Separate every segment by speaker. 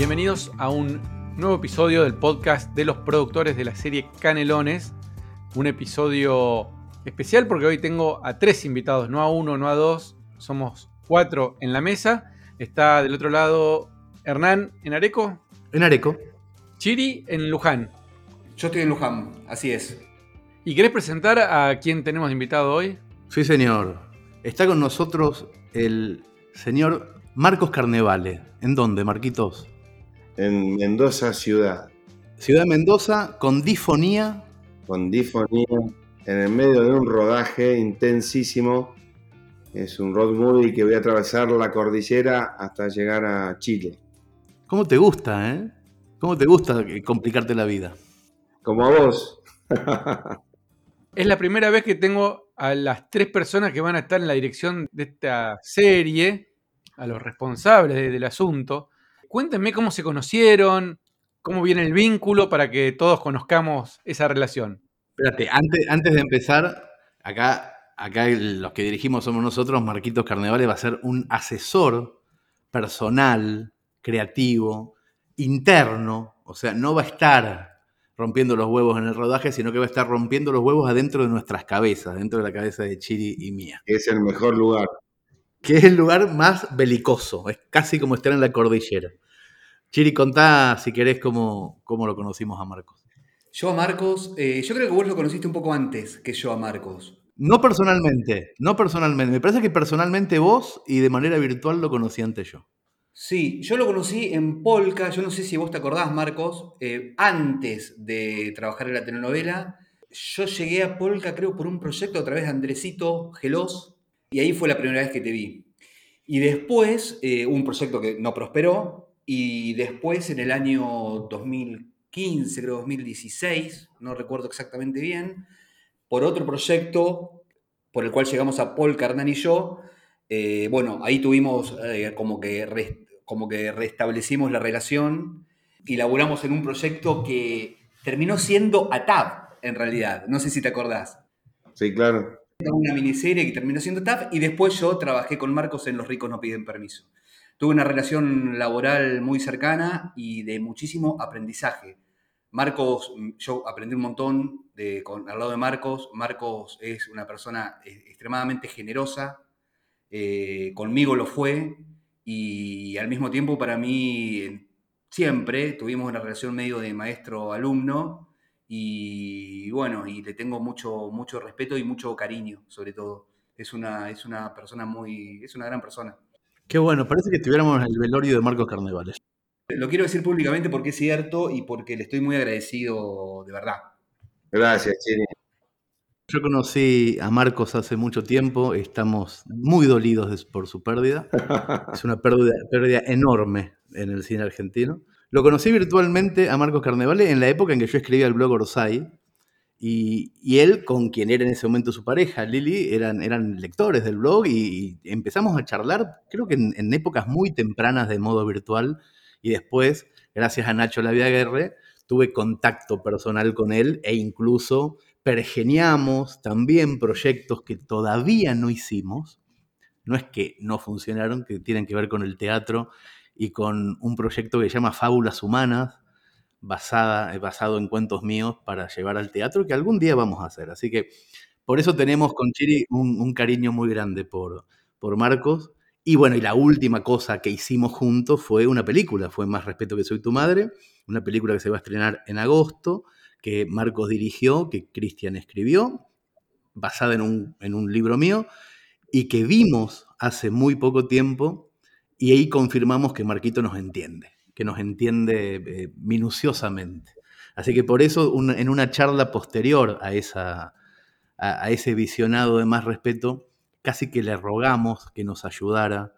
Speaker 1: Bienvenidos a un nuevo episodio del podcast de los productores de la serie Canelones. Un episodio especial porque hoy tengo a tres invitados, no a uno, no a dos, somos cuatro en la mesa. Está del otro lado Hernán en Areco.
Speaker 2: En Areco.
Speaker 1: Chiri en Luján.
Speaker 3: Yo estoy en Luján, así es.
Speaker 1: ¿Y querés presentar a quién tenemos invitado hoy?
Speaker 2: Sí, señor. Está con nosotros el señor Marcos Carnevale. ¿En dónde, Marquitos?
Speaker 4: En Mendoza, ciudad.
Speaker 2: Ciudad Mendoza, con difonía.
Speaker 4: Con difonía, en el medio de un rodaje intensísimo. Es un road movie que voy a atravesar la cordillera hasta llegar a Chile.
Speaker 2: ¿Cómo te gusta, eh? ¿Cómo te gusta complicarte la vida?
Speaker 4: Como a vos.
Speaker 1: es la primera vez que tengo a las tres personas que van a estar en la dirección de esta serie, a los responsables del asunto. Cuéntenme cómo se conocieron, cómo viene el vínculo para que todos conozcamos esa relación.
Speaker 2: Espérate, antes, antes de empezar, acá, acá los que dirigimos somos nosotros, Marquitos Carnevale va a ser un asesor personal, creativo, interno, o sea, no va a estar rompiendo los huevos en el rodaje, sino que va a estar rompiendo los huevos adentro de nuestras cabezas, dentro de la cabeza de Chiri y mía.
Speaker 4: Es el mejor lugar.
Speaker 2: Que es el lugar más belicoso, es casi como estar en la cordillera. Chiri, contá si querés cómo, cómo lo conocimos a Marcos.
Speaker 3: Yo a Marcos, eh, yo creo que vos lo conociste un poco antes que yo a Marcos.
Speaker 2: No personalmente, no personalmente. Me parece que personalmente vos y de manera virtual lo conocí antes yo.
Speaker 3: Sí, yo lo conocí en Polka, yo no sé si vos te acordás, Marcos, eh, antes de trabajar en la telenovela, yo llegué a Polka creo por un proyecto a través de Andresito Gelos, y ahí fue la primera vez que te vi. Y después, eh, un proyecto que no prosperó, y después en el año 2015, creo 2016, no recuerdo exactamente bien, por otro proyecto por el cual llegamos a Polka, Hernán y yo, eh, bueno, ahí tuvimos como que como que restablecimos la relación y laburamos en un proyecto que terminó siendo ATAP, en realidad. No sé si te acordás.
Speaker 4: Sí, claro.
Speaker 3: Una miniserie que terminó siendo TAP y después yo trabajé con Marcos en Los ricos no piden permiso. Tuve una relación laboral muy cercana y de muchísimo aprendizaje. Marcos, yo aprendí un montón de, con, al lado de Marcos. Marcos es una persona eh, extremadamente generosa. Eh, conmigo lo fue y al mismo tiempo para mí siempre tuvimos una relación medio de maestro-alumno y bueno, y le tengo mucho, mucho respeto y mucho cariño, sobre todo. Es una, es una persona muy, es una gran persona.
Speaker 2: Qué bueno, parece que estuviéramos en el velorio de Marcos Carnevales.
Speaker 3: Lo quiero decir públicamente porque es cierto y porque le estoy muy agradecido de verdad.
Speaker 4: Gracias, Chini.
Speaker 2: Yo conocí a Marcos hace mucho tiempo, estamos muy dolidos por su pérdida. Es una pérdida, pérdida, enorme en el cine argentino. Lo conocí virtualmente a Marcos Carnevale en la época en que yo escribía el blog Orsay. Y, él, con quien era en ese momento su pareja, Lili, eran, eran lectores del blog y, empezamos a charlar, creo que en, épocas muy tempranas de modo virtual. Y después, gracias a Nacho Laviaguerre, tuve contacto personal con él e incluso pergeniamos también proyectos que todavía no hicimos, no es que no funcionaron, que tienen que ver con el teatro y con un proyecto que se llama Fábulas Humanas, basada, basado en cuentos míos para llevar al teatro, que algún día vamos a hacer. Así que por eso tenemos con Chiri un, cariño muy grande por, por Marcos. Y bueno, y la última cosa que hicimos juntos fue una película, fue Más Respeto que Soy Tu Madre, una película que se va a estrenar en agosto que Marcos dirigió, que Cristian escribió, basada en un, libro mío, y que vimos hace muy poco tiempo, y ahí confirmamos que Marquito nos entiende, que nos entiende eh, minuciosamente. Así que por eso, en una charla posterior a, esa, a, ese visionado de más respeto, casi que le rogamos que nos ayudara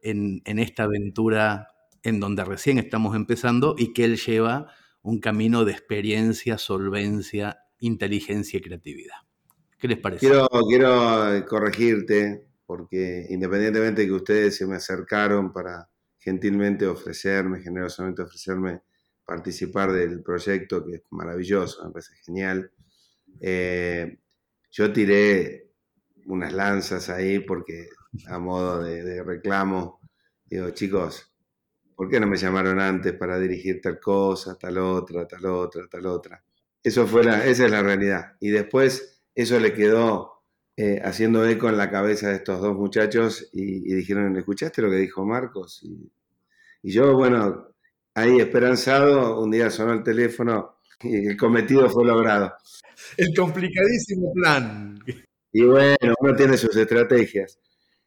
Speaker 2: en, en esta aventura en donde recién estamos empezando y que él lleva un camino de experiencia, solvencia, inteligencia y creatividad. ¿Qué les parece?
Speaker 4: Quiero, quiero corregirte, porque independientemente de que ustedes se me acercaron para gentilmente ofrecerme, generosamente ofrecerme participar del proyecto, que es maravilloso, me parece genial, eh, yo tiré unas lanzas ahí porque a modo de reclamo, digo, chicos, ¿por qué no me llamaron antes para dirigir tal cosa, tal otra, tal otra, tal otra? Eso fue la, esa es la realidad. Y después eso le quedó eh, haciendo eco en la cabeza de estos dos muchachos y, dijeron, ¿escuchaste lo que dijo Marcos? Y, y, yo, bueno, ahí esperanzado, un día sonó el teléfono y el cometido fue logrado.
Speaker 2: El complicadísimo plan.
Speaker 4: Y bueno, uno tiene sus estrategias.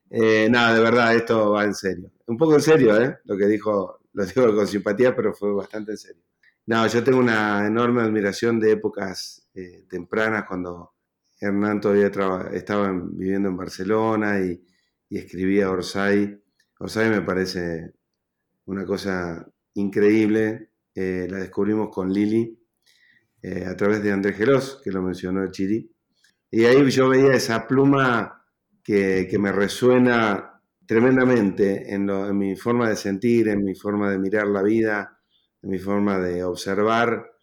Speaker 4: Eh, nada, de verdad, esto va en serio. Un poco en serio, ¿eh? Lo que dijo, lo digo con simpatía, pero fue bastante en serio. No, yo tengo una enorme admiración de épocas eh, tempranas cuando Hernán todavía estaba viviendo en Barcelona y, escribía Orsay. Orsay me parece una cosa increíble. Eh, la descubrimos con Lili a través de Andrés Gelos, que lo mencionó Chiri. Y ahí yo veía esa pluma que, me resuena tremendamente en, mi forma de sentir, en mi forma de mirar la vida, en mi forma de observar.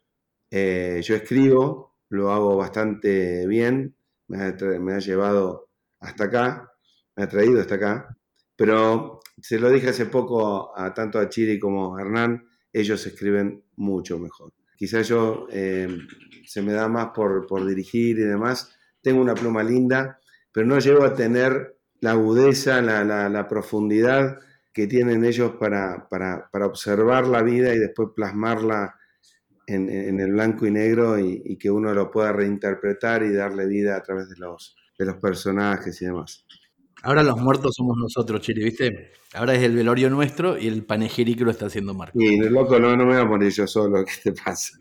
Speaker 4: Eh, yo escribo, lo hago bastante bien, me ha, llevado hasta acá, me ha traído hasta acá, pero se lo dije hace poco a tanto a Chiri como a Hernán, ellos escriben mucho mejor. Quizás yo eh, se me da más por, por dirigir y demás, tengo una pluma linda, pero no llego a tener la agudeza, la, profundidad que tienen ellos para, observar la vida y después plasmarla en, el blanco y negro y, que uno lo pueda reinterpretar y darle vida a través de los, de los personajes y demás.
Speaker 2: Ahora los muertos somos nosotros, Chile, ¿viste? Ahora es el velorio nuestro y el panegírico lo está haciendo Marco.
Speaker 4: Y loco, no, no me voy a morir yo solo, ¿qué te pasa?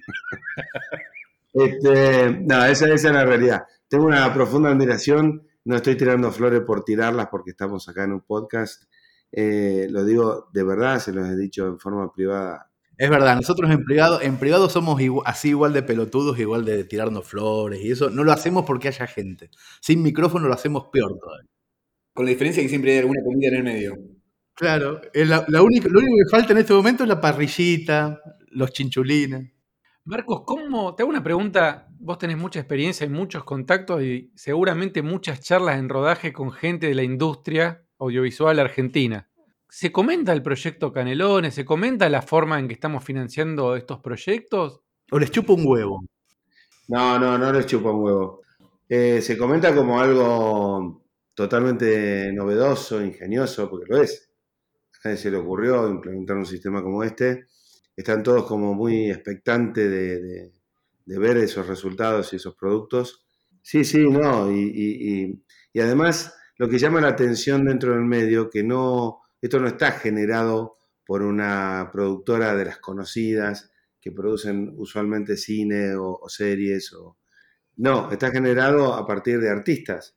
Speaker 4: este, no, esa, esa es la realidad. Tengo una profunda admiración no estoy tirando flores por tirarlas porque estamos acá en un podcast. Eh, lo digo de verdad, se los he dicho en forma privada.
Speaker 2: Es verdad, nosotros en privado, en privado somos así igual de pelotudos, igual de tirarnos flores y eso. No lo hacemos porque haya gente. Sin micrófono lo hacemos peor todavía.
Speaker 3: Con la diferencia que siempre hay alguna comida en el medio.
Speaker 2: Claro, la, lo único que falta en este momento es la parrillita, los chinchulines.
Speaker 1: Marcos, ¿cómo? Te hago una pregunta. Vos tenés mucha experiencia y muchos contactos y seguramente muchas charlas en rodaje con gente de la industria audiovisual argentina. ¿Se comenta el proyecto Canelones? ¿Se comenta la forma en que estamos financiando estos proyectos?
Speaker 2: ¿O les chupa un huevo?
Speaker 4: No, no, no les chupa un huevo. Eh, se comenta como algo totalmente novedoso, ingenioso, porque lo es. A nadie se le ocurrió implementar un sistema como este están todos como muy expectantes de, ver esos resultados y esos productos. Sí, sí, no, y, además lo que llama la atención dentro del medio, que no, esto no está generado por una productora de las conocidas que producen usualmente cine o, series, o, no, está generado a partir de artistas,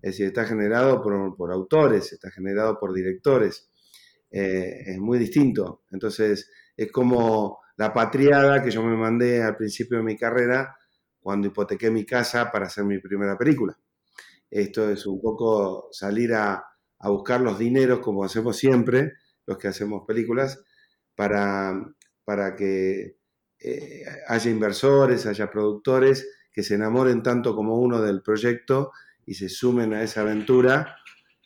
Speaker 4: es decir, está generado por, autores, está generado por directores, eh, es muy distinto. Entonces, es como la patriada que yo me mandé al principio de mi carrera cuando hipotequé mi casa para hacer mi primera película. Esto es un poco salir a, buscar los dineros como hacemos siempre, los que hacemos películas, para, para que eh, haya inversores, haya productores que se enamoren tanto como uno del proyecto y se sumen a esa aventura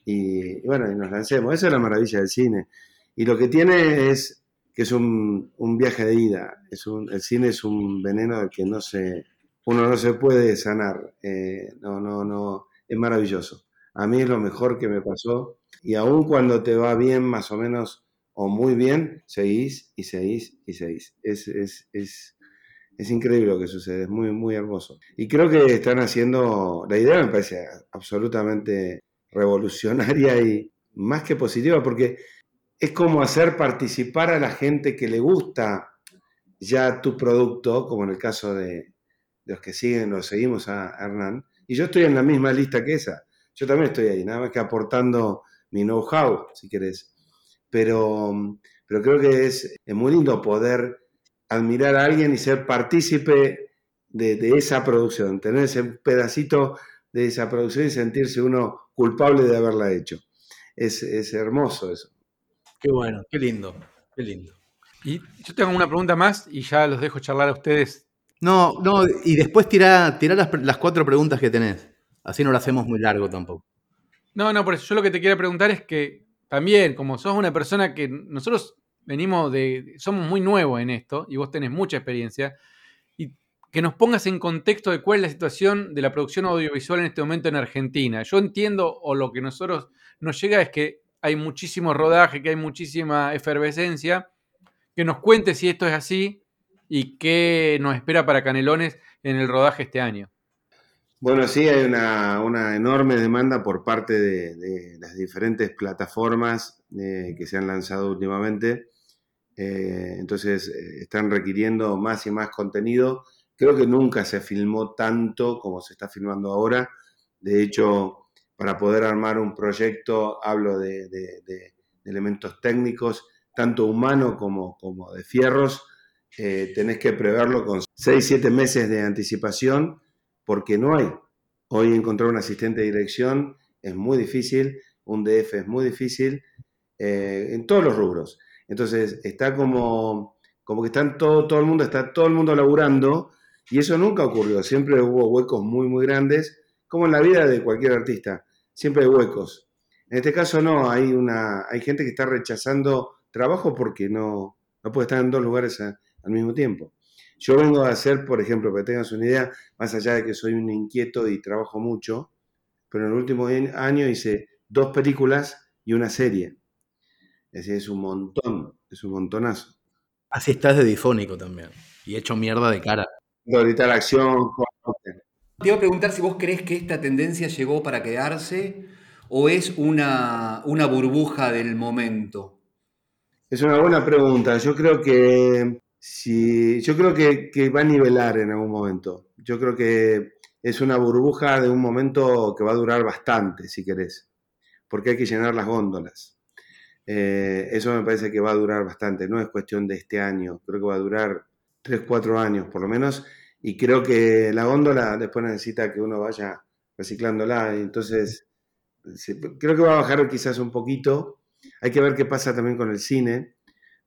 Speaker 4: y, bueno, y nos lancemos. Esa es la maravilla del cine. Y lo que tiene es que es un, viaje de ida. Es un, el cine es un veneno del que no se, uno no se puede sanar. Eh, no, no, no, es maravilloso. A mí es lo mejor que me pasó. Y aun cuando te va bien, más o menos, o muy bien, seguís y seguís y seguís. Es, es, es, es increíble lo que sucede, es muy, muy hermoso. Y creo que están haciendo, la idea me parece absolutamente revolucionaria y más que positiva, porque es como hacer participar a la gente que le gusta ya tu producto, como en el caso de, los que siguen, los seguimos a Hernán, y yo estoy en la misma lista que esa. Yo también estoy ahí, nada más que aportando mi know-how, si querés. Pero, pero creo que es, muy lindo poder admirar a alguien y ser partícipe de, esa producción, tener ese pedacito de esa producción y sentirse uno culpable de haberla hecho. Es, es hermoso eso.
Speaker 2: Qué bueno, qué lindo, qué lindo.
Speaker 1: Y yo tengo una pregunta más y ya los dejo charlar a ustedes.
Speaker 2: No, no, y después tirá, las, cuatro preguntas que tenés. Así no lo hacemos muy largo tampoco.
Speaker 1: No, no, por eso yo lo que te quiero preguntar es que también, como sos una persona que nosotros venimos de, somos muy nuevos en esto y vos tenés mucha experiencia, y que nos pongas en contexto de cuál es la situación de la producción audiovisual en este momento en Argentina. Yo entiendo, o lo que nosotros nos llega es que hay muchísimo rodaje, que hay muchísima efervescencia, que nos cuente si esto es así y qué nos espera para Canelones en el rodaje este año.
Speaker 4: Bueno, sí, hay una, enorme demanda por parte de, las diferentes plataformas eh, que se han lanzado últimamente. Eh, entonces, eh, están requiriendo más y más contenido. Creo que nunca se filmó tanto como se está filmando ahora. De hecho, para poder armar un proyecto, hablo de, elementos técnicos, tanto humanos como, como de fierros, tenés que preverlo con 6-7 meses de anticipación porque no hay. Hoy encontrar un asistente de dirección es muy difícil, un DF es muy difícil, eh, en todos los rubros. Entonces, está como, como que están todo, todo el mundo, está todo el mundo laburando, y eso nunca ocurrió. Siempre hubo huecos muy, muy grandes, como en la vida de cualquier artista. Siempre hay huecos. En este caso no, hay, una, hay gente que está rechazando trabajo porque no, no puede estar en dos lugares al mismo tiempo. Yo vengo a hacer, por ejemplo, para que tengas una idea, más allá de que soy un inquieto y trabajo mucho, pero en el último año hice dos películas y una serie. Es decir, es un montón, es un montonazo.
Speaker 2: Así estás de difónico también. Y hecho mierda de cara.
Speaker 4: Ahorita la acción.
Speaker 3: Te iba a preguntar si vos crees que esta tendencia llegó para quedarse o es una, una burbuja del momento.
Speaker 4: Es una buena pregunta. Yo creo que Sí, yo creo que, va a nivelar en algún momento. Yo creo que es una burbuja de un momento que va a durar bastante, si querés, porque hay que llenar las góndolas. Eh, eso me parece que va a durar bastante, no es cuestión de este año, creo que va a durar 3, 4 años por lo menos, y creo que la góndola después necesita que uno vaya reciclándola, entonces creo que va a bajar quizás un poquito. Hay que ver qué pasa también con el cine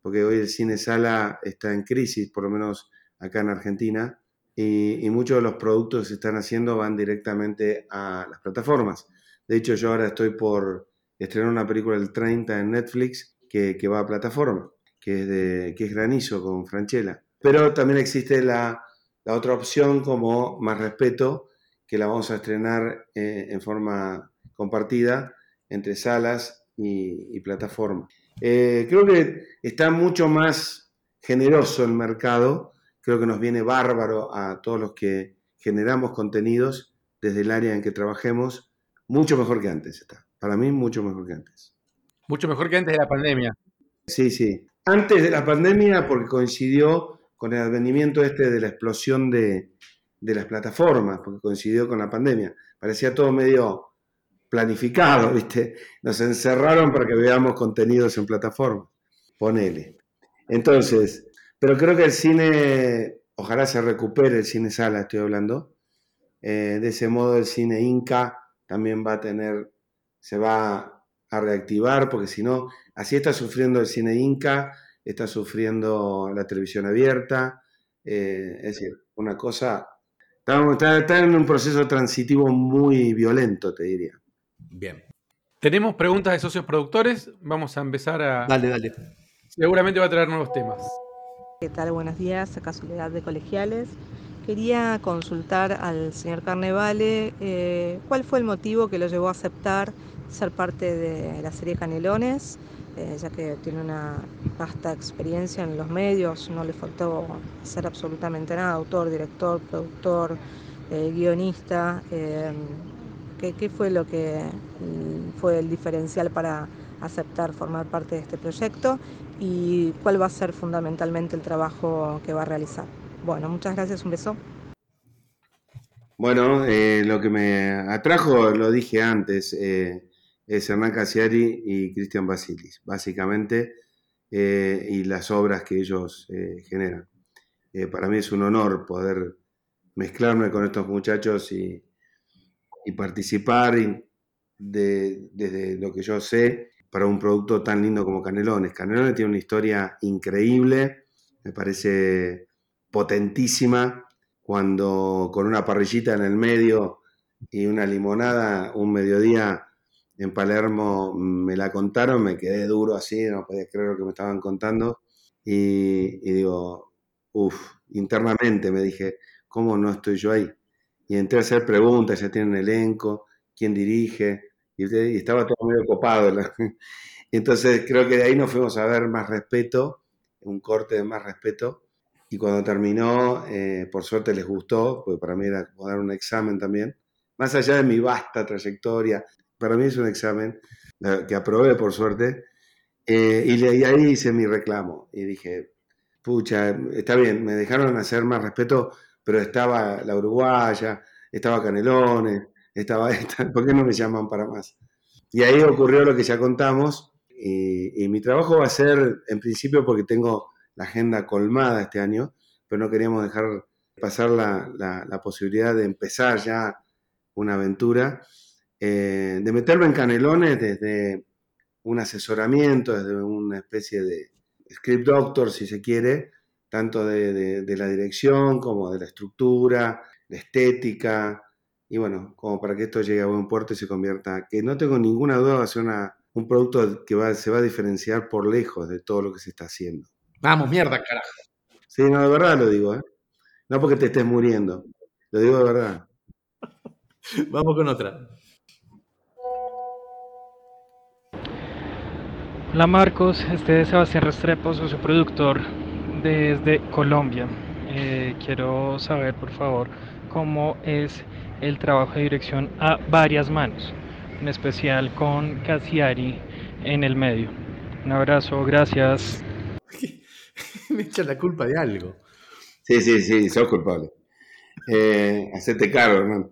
Speaker 4: porque hoy el cine sala está en crisis, por lo menos acá en Argentina, y, muchos de los productos que se están haciendo van directamente a las plataformas. De hecho, yo ahora estoy por estrenar una película del 30 en Netflix que, va a plataforma, que es, de, que es Granizo con Franchella. Pero también existe la, otra opción como Más Respeto, que la vamos a estrenar eh, en forma compartida entre salas y, y plataforma. Eh, creo que está mucho más generoso el mercado, creo que nos viene bárbaro a todos los que generamos contenidos desde el área en que trabajemos, mucho mejor que antes está. Para mí, mucho mejor que antes.
Speaker 1: Mucho mejor que antes de la pandemia.
Speaker 4: Sí, sí. Antes de la pandemia, porque coincidió con el advenimiento este de la explosión de, de las plataformas, porque coincidió con la pandemia. Parecía todo medio planificado, ¿viste? Nos encerraron para que veamos contenidos en plataforma. Ponele. Entonces, pero creo que el cine, ojalá se recupere el cine sala, estoy hablando. Eh, de ese modo el cine Inca también va a tener, se va a reactivar, porque si no, así está sufriendo el cine Inca, está sufriendo la televisión abierta. Eh, es decir, una cosa, está, está en un proceso transitivo muy violento, te diría.
Speaker 2: Bien.
Speaker 1: Tenemos preguntas de socios productores. Vamos a empezar a.
Speaker 2: Dale, dale.
Speaker 1: Seguramente va a traer nuevos temas.
Speaker 5: ¿Qué tal? Buenos días. Acá Soledad de Colegiales. Quería consultar al señor Carnevale eh, cuál fue el motivo que lo llevó a aceptar ser parte de la serie Canelones, eh, ya que tiene una vasta experiencia en los medios, no le faltó hacer absolutamente nada, autor, director, productor, eh, guionista. ¿Qué, fue lo que mm, fue el diferencial para aceptar formar parte de este proyecto y cuál va a ser fundamentalmente el trabajo que va a realizar? Bueno, muchas gracias, un beso.
Speaker 4: Bueno, eh, lo que me atrajo, lo dije antes, eh, es Hernán Casiari y Cristian Basilis, básicamente, eh, y las obras que ellos generan. para mí es un honor poder mezclarme con estos muchachos y, y participar de, desde lo que yo sé para un producto tan lindo como Canelones. Canelones tiene una historia increíble, me parece potentísima, cuando con una parrillita en el medio y una limonada, un mediodía en Palermo me la contaron, me quedé duro así, no podía creer lo que me estaban contando. Y, digo, uff, internamente me dije, ¿cómo no estoy yo ahí? Y entré a hacer preguntas, ya tienen elenco, quién dirige, y, estaba todo medio copado. Entonces creo que de ahí nos fuimos a ver más respeto, un corte de más respeto. Y cuando terminó, eh, por suerte les gustó, porque para mí era como dar un examen también. Más allá de mi vasta trayectoria, para mí es un examen que aprobé por suerte. Eh, y, ahí hice mi reclamo y dije, pucha, está bien, me dejaron hacer más respeto, pero estaba la uruguaya, estaba Canelones, estaba esta, ¿por qué no me llaman para más? Y ahí ocurrió lo que ya contamos y, mi trabajo va a ser, en principio, porque tengo la agenda colmada este año, pero no queríamos dejar pasar la, la posibilidad de empezar ya una aventura eh, de meterme en canelones desde un asesoramiento, desde una especie de script doctor, si se quiere, tanto de, la dirección como de la estructura, la estética, y bueno, como para que esto llegue a buen puerto y se convierta, que no tengo ninguna duda va a ser un producto que se va a diferenciar por lejos de todo lo que se está haciendo.
Speaker 3: Vamos, mierda, carajo.
Speaker 4: Sí, no, de verdad lo digo, ¿eh? No porque te estés muriendo, lo digo de verdad.
Speaker 2: Vamos con otra.
Speaker 6: Hola Marcos, este es Sebastián Restrepo, soy su productor desde Colombia. Eh, quiero saber por favor cómo es el trabajo de dirección a varias manos, en especial con Cassiari en el medio. Un abrazo, gracias.
Speaker 2: Me echa la culpa de algo.
Speaker 4: Sí, sí, sí, sos culpable. Eh, hacete cargo, hermano.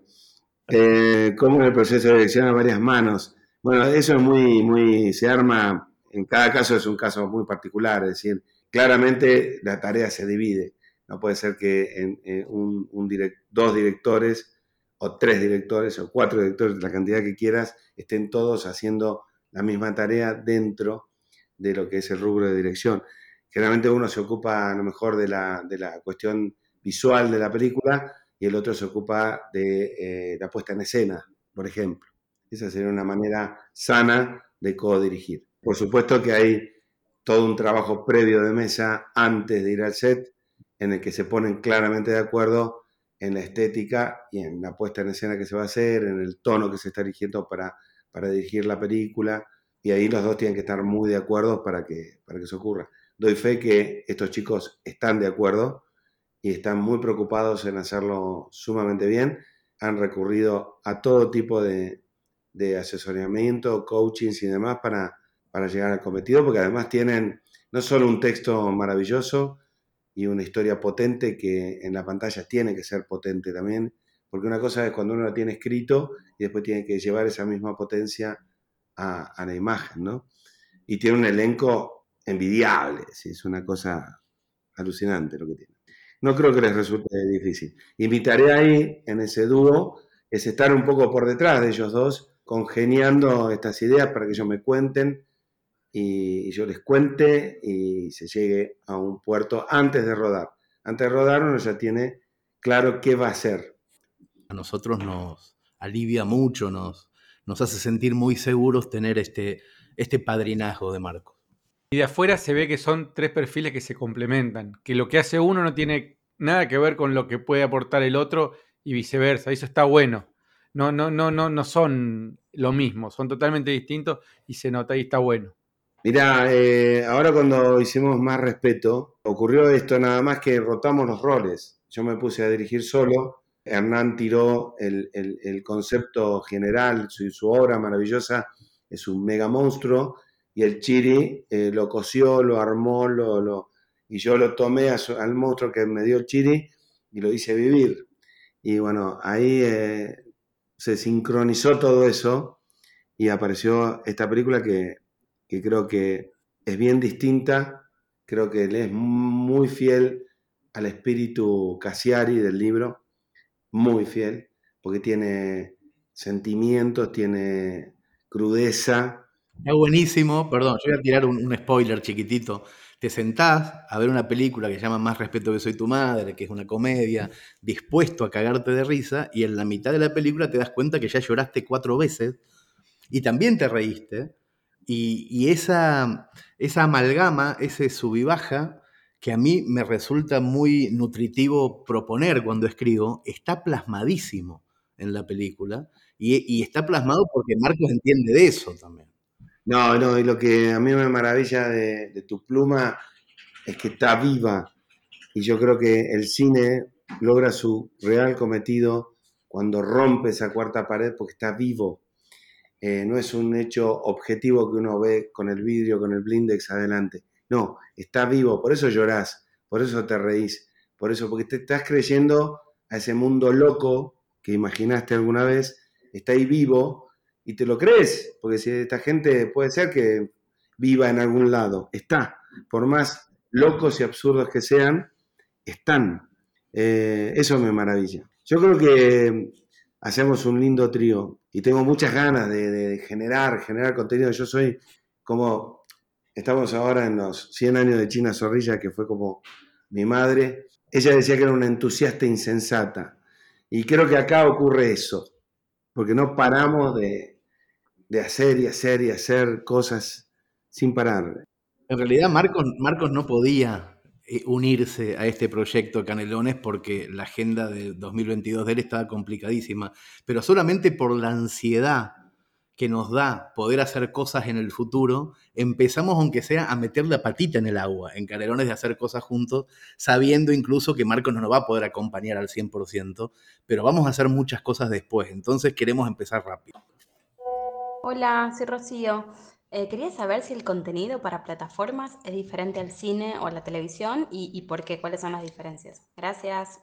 Speaker 4: Eh, ¿Cómo es el proceso de dirección a varias manos? Bueno, eso es muy, muy, se arma en cada caso es un caso muy particular, es decir, claramente la tarea se divide. No puede ser que dos directores o tres directores o cuatro directores, la cantidad que quieras, estén todos haciendo la misma tarea dentro de lo que es el rubro de dirección. Generalmente uno se ocupa a lo mejor de la, cuestión visual de la película y el otro se ocupa de eh, la puesta en escena, por ejemplo. Esa sería una manera sana de co-dirigir. Por supuesto que hay todo un trabajo previo de mesa antes de ir al set, en el que se ponen claramente de acuerdo en la estética y en la puesta en escena que se va a hacer, en el tono que se está eligiendo para, para dirigir la película, y ahí los dos tienen que estar muy de acuerdo para que, para que eso ocurra. Doy fe que estos chicos están de acuerdo y están muy preocupados en hacerlo sumamente bien. Han recurrido a todo tipo de, de asesoramiento, coachings y demás para, para llegar al cometido, porque además tienen no solo un texto maravilloso y una historia potente que en la pantalla tiene que ser potente también, porque una cosa es cuando uno lo tiene escrito y después tiene que llevar esa misma potencia a, la imagen, ¿no? Y tiene un elenco envidiable, es una cosa alucinante lo que tiene. No creo que les resulte difícil. Y mi tarea ahí, en ese dúo, es estar un poco por detrás de ellos dos, congeniando estas ideas para que ellos me cuenten y, yo les cuente y se llegue a un puerto antes de rodar. Antes de rodar uno ya tiene claro qué va a hacer.
Speaker 2: A nosotros nos alivia mucho, nos, nos hace sentir muy seguros tener este, este padrinazgo de Marcos.
Speaker 1: Y de afuera se ve que son tres perfiles que se complementan, que lo que hace uno no tiene nada que ver con lo que puede aportar el otro y viceversa. Eso está bueno. No, no, no, no, no son lo mismo, son totalmente distintos y se nota y está bueno.
Speaker 4: Mira, eh, ahora cuando hicimos más respeto, ocurrió esto nada más que rotamos los roles. Yo me puse a dirigir solo, Hernán tiró el, concepto general, su, su, obra maravillosa es un mega monstruo, y el Chiri eh, lo cosió, lo armó, lo, lo, y yo lo tomé al monstruo que me dio el Chiri y lo hice vivir. Y bueno, ahí eh, se sincronizó todo eso y apareció esta película que que creo que es bien distinta, creo que él es muy fiel al espíritu Cassiari del libro, muy fiel, porque tiene sentimientos, tiene crudeza.
Speaker 2: Es buenísimo, perdón, yo voy a tirar un, spoiler chiquitito. Te sentás a ver una película que se llama Más respeto que soy tu madre, que es una comedia, dispuesto a cagarte de risa, y en la mitad de la película te das cuenta que ya lloraste cuatro veces y también te reíste. Y, esa, esa amalgama, ese sub y baja, que a mí me resulta muy nutritivo proponer cuando escribo, está plasmadísimo en la película. Y, está plasmado porque Marcos entiende de eso también.
Speaker 4: No, no, y lo que a mí me maravilla de, tu pluma es que está viva. Y yo creo que el cine logra su real cometido cuando rompe esa cuarta pared porque está vivo. Eh, no es un hecho objetivo que uno ve con el vidrio, con el blindex adelante. No, está vivo, por eso llorás, por eso te reís, por eso, porque te estás creyendo a ese mundo loco que imaginaste alguna vez, está ahí vivo y te lo crees, porque si esta gente puede ser que viva en algún lado, está, por más locos y absurdos que sean, están. Eh, eso me maravilla. Yo creo que hacemos un lindo trío y tengo muchas ganas de, generar, generar contenido. Yo soy como, estamos ahora en los 100 años de China Zorrilla, que fue como mi madre. Ella decía que era una entusiasta insensata. Y creo que acá ocurre eso, porque no paramos de, de hacer y hacer y hacer cosas sin parar.
Speaker 2: En realidad Marcos, Marcos no podía unirse a este proyecto Canelones porque la agenda de 2022 de él estaba complicadísima, pero solamente por la ansiedad que nos da poder hacer cosas en el futuro, empezamos aunque sea a meter la patita en el agua, en Canelones de hacer cosas juntos, sabiendo incluso que Marcos no nos va a poder acompañar al 100%, pero vamos a hacer muchas cosas después, entonces queremos empezar rápido.
Speaker 7: Hola, soy Rocío. Eh, quería saber si el contenido para plataformas es diferente al cine o a la televisión y, por qué, cuáles son las diferencias. Gracias.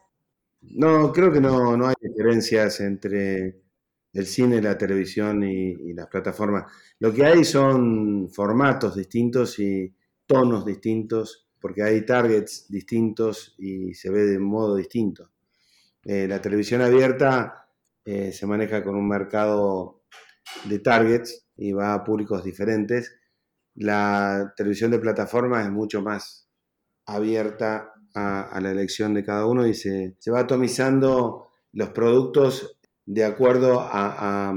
Speaker 4: No, creo que no, no hay diferencias entre el cine, la televisión y, las plataformas. Lo que hay son formatos distintos y tonos distintos, porque hay targets distintos y se ve de modo distinto. Eh, la televisión abierta eh, se maneja con un mercado de targets y va a públicos diferentes. La televisión de plataforma es mucho más abierta a, la elección de cada uno y se, va atomizando los productos de acuerdo a,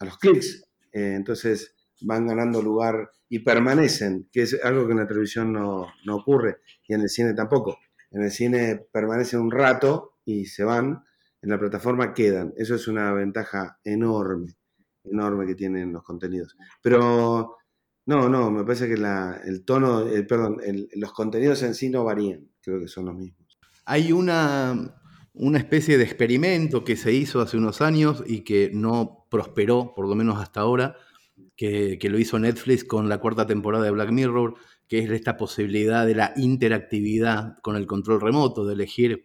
Speaker 4: los clics. Eh, entonces van ganando lugar y permanecen, que es algo que en la televisión no, no ocurre y en el cine tampoco. En el cine permanecen un rato y se van, en la plataforma quedan. Eso es una ventaja enorme enorme que tienen los contenidos. Pero no, no, me parece que el tono, el, perdón, los contenidos en sí no varían, creo que son los mismos.
Speaker 2: Hay una, una especie de experimento que se hizo hace unos años y que no prosperó, por lo menos hasta ahora, que, que, lo hizo Netflix con la cuarta temporada de Black Mirror, que es esta posibilidad de la interactividad con el control remoto, de elegir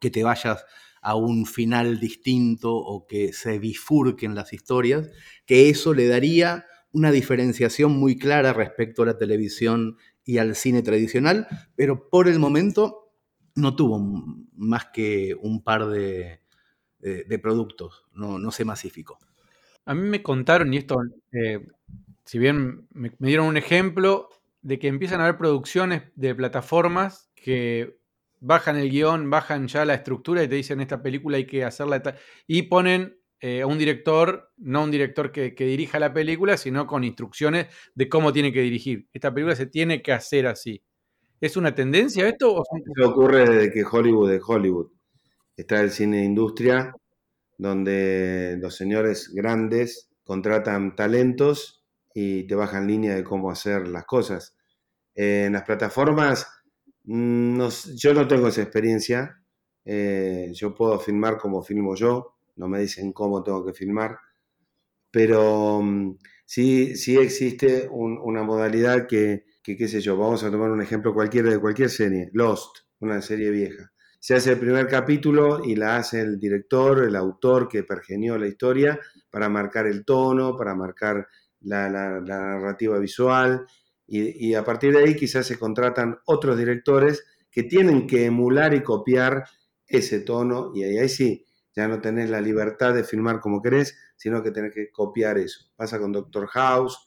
Speaker 2: que te vayas a un final distinto o que se bifurquen las historias, que eso le daría una diferenciación muy clara respecto a la televisión y al cine tradicional, pero por el momento no tuvo más que un par de, productos, no, se masificó.
Speaker 1: A mí me contaron, y esto, eh, si bien me, me dieron un ejemplo, de que empiezan a haber producciones de plataformas que bajan el guion, bajan ya la estructura y te dicen esta película hay que hacerla. Y ponen eh, a un director, no un director que, dirija la película, sino con instrucciones de cómo tiene que dirigir. Esta película se tiene que hacer así. ¿Es una tendencia esto? O
Speaker 4: ocurre desde que Hollywood es Hollywood. Está el cine industria, donde los señores grandes contratan talentos y te bajan línea de cómo hacer las cosas. en las plataformas Mm, yo no tengo esa experiencia. Eh, yo puedo filmar como filmo yo, no me dicen cómo tengo que filmar, pero mm, sí, sí existe una modalidad que, qué sé yo, vamos a tomar un ejemplo cualquiera de cualquier serie, Lost, una serie vieja. Se hace el primer capítulo y la hace el director, el autor que pergenió la historia para marcar el tono, para marcar la narrativa visual y, a partir de ahí quizás se contratan otros directores que tienen que emular y copiar ese tono y ahí, ahí sí, ya no tenés la libertad de filmar como querés, sino que tenés que copiar eso. Pasa con Doctor House,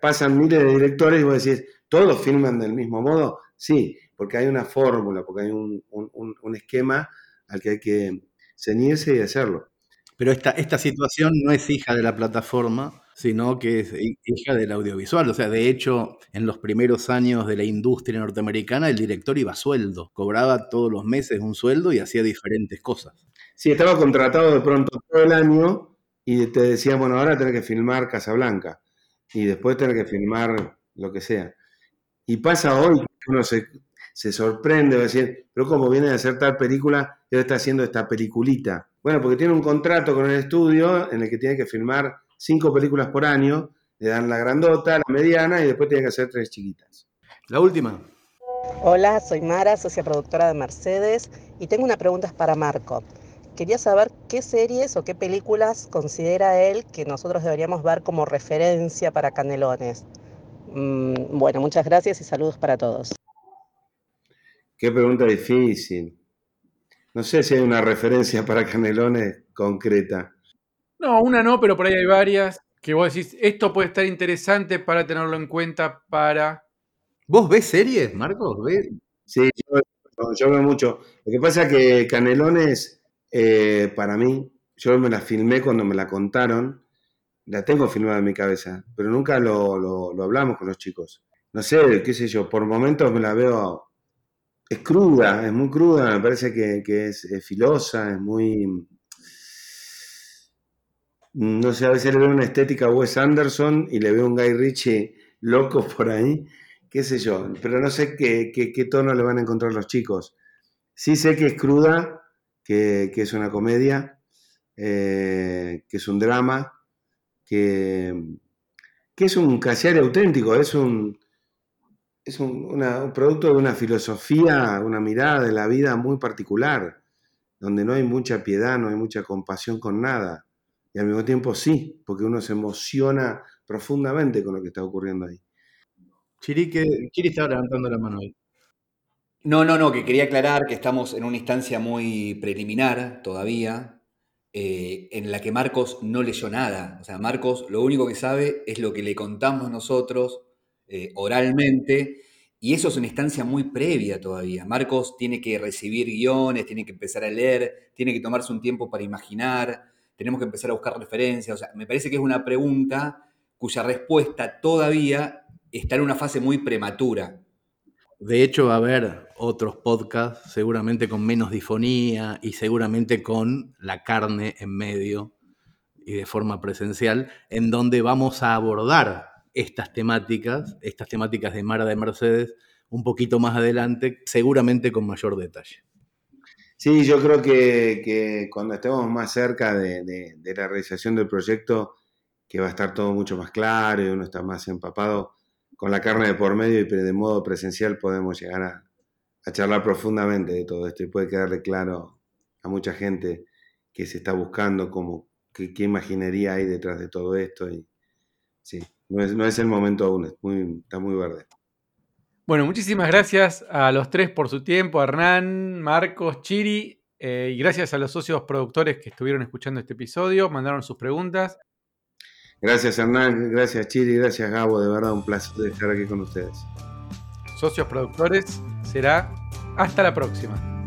Speaker 4: pasan miles de directores y vos decís, ¿todos filman del mismo modo? Sí, porque hay una fórmula, porque hay un, un, un esquema al que hay que ceñirse y hacerlo.
Speaker 2: Pero esta, esta situación no es hija de la plataforma, sino que es hija del audiovisual. O sea, de hecho, en los primeros años de la industria norteamericana, el director iba a sueldo, cobraba todos los meses un sueldo y hacía diferentes cosas.
Speaker 4: Sí, estaba contratado de pronto todo el año y te decía, bueno, ahora tenés que filmar Casablanca y después tenés que filmar lo que sea. Y pasa hoy que uno se, se sorprende, va decir, pero como viene de hacer tal película y ahora está haciendo esta peliculita. Bueno, porque tiene un contrato con el estudio en el que tiene que filmar cinco películas por año, le dan la grandota, la mediana y después tiene que hacer tres chiquitas.
Speaker 2: La última.
Speaker 8: Hola, soy Mara, socia productora de Mercedes y tengo una pregunta para Marco. Quería saber qué series o qué películas considera él que nosotros deberíamos ver como referencia para Canelones. Mm, bueno, muchas gracias y saludos para todos.
Speaker 4: Qué pregunta difícil. No sé si hay una referencia para Canelones concreta.
Speaker 1: No, una no, pero por ahí hay varias que vos decís, esto puede estar interesante para tenerlo en cuenta para...
Speaker 2: ¿Vos ves series, Marcos?
Speaker 4: Sí, yo, veo mucho. Lo que pasa es que Canelones, eh, para mí, yo me la filmé cuando me la contaron, la tengo filmada en mi cabeza, pero nunca lo, lo hablamos con los chicos. No sé, qué sé yo, por momentos me la veo es cruda, es muy cruda, me parece que, es, filosa, es muy... No sé, a veces le veo una estética a Wes Anderson y le veo un Guy Ritchie loco por ahí, qué sé yo, pero no sé qué, qué, tono le van a encontrar los chicos. Sí sé que es cruda, que, es una comedia, eh, que es un drama, que, que es un casiare auténtico, es un, es un, producto de una filosofía, una mirada de la vida muy particular, donde no hay mucha piedad, no hay mucha compasión con nada. Y al mismo tiempo sí, porque uno se emociona profundamente con lo que está ocurriendo ahí.
Speaker 2: Chiri, que, Chiri está levantando la mano ahí.
Speaker 3: No, no, no, que quería aclarar que estamos en una instancia muy preliminar todavía, eh, en la que Marcos no leyó nada. O sea, Marcos lo único que sabe es lo que le contamos nosotros eh, oralmente, y eso es una instancia muy previa todavía. Marcos tiene que recibir guiones, tiene que empezar a leer, tiene que tomarse un tiempo para imaginar, tenemos que empezar a buscar referencias. O sea, me parece que es una pregunta cuya respuesta todavía está en una fase muy prematura.
Speaker 2: De hecho, va a haber otros podcasts, seguramente con menos difonía y seguramente con la carne en medio y de forma presencial, en donde vamos a abordar estas temáticas, estas temáticas de Mara de Mercedes, un poquito más adelante, seguramente con mayor detalle.
Speaker 4: Sí, yo creo que, cuando estemos más cerca de, la realización del proyecto, que va a estar todo mucho más claro y uno está más empapado con la carne de por medio y de modo presencial podemos llegar a, charlar profundamente de todo esto y puede quedarle claro a mucha gente que se está buscando como qué, qué imaginería hay detrás de todo esto y sí, no es, el momento aún, está muy verde.
Speaker 1: Bueno, muchísimas gracias a los tres por su tiempo, Hernán, Marcos, Chiri, eh, y gracias a los socios productores que estuvieron escuchando este episodio, mandaron sus preguntas.
Speaker 4: Gracias Hernán, gracias Chiri, gracias Gabo, de verdad un placer estar aquí con ustedes.
Speaker 1: Socios productores, será hasta la próxima.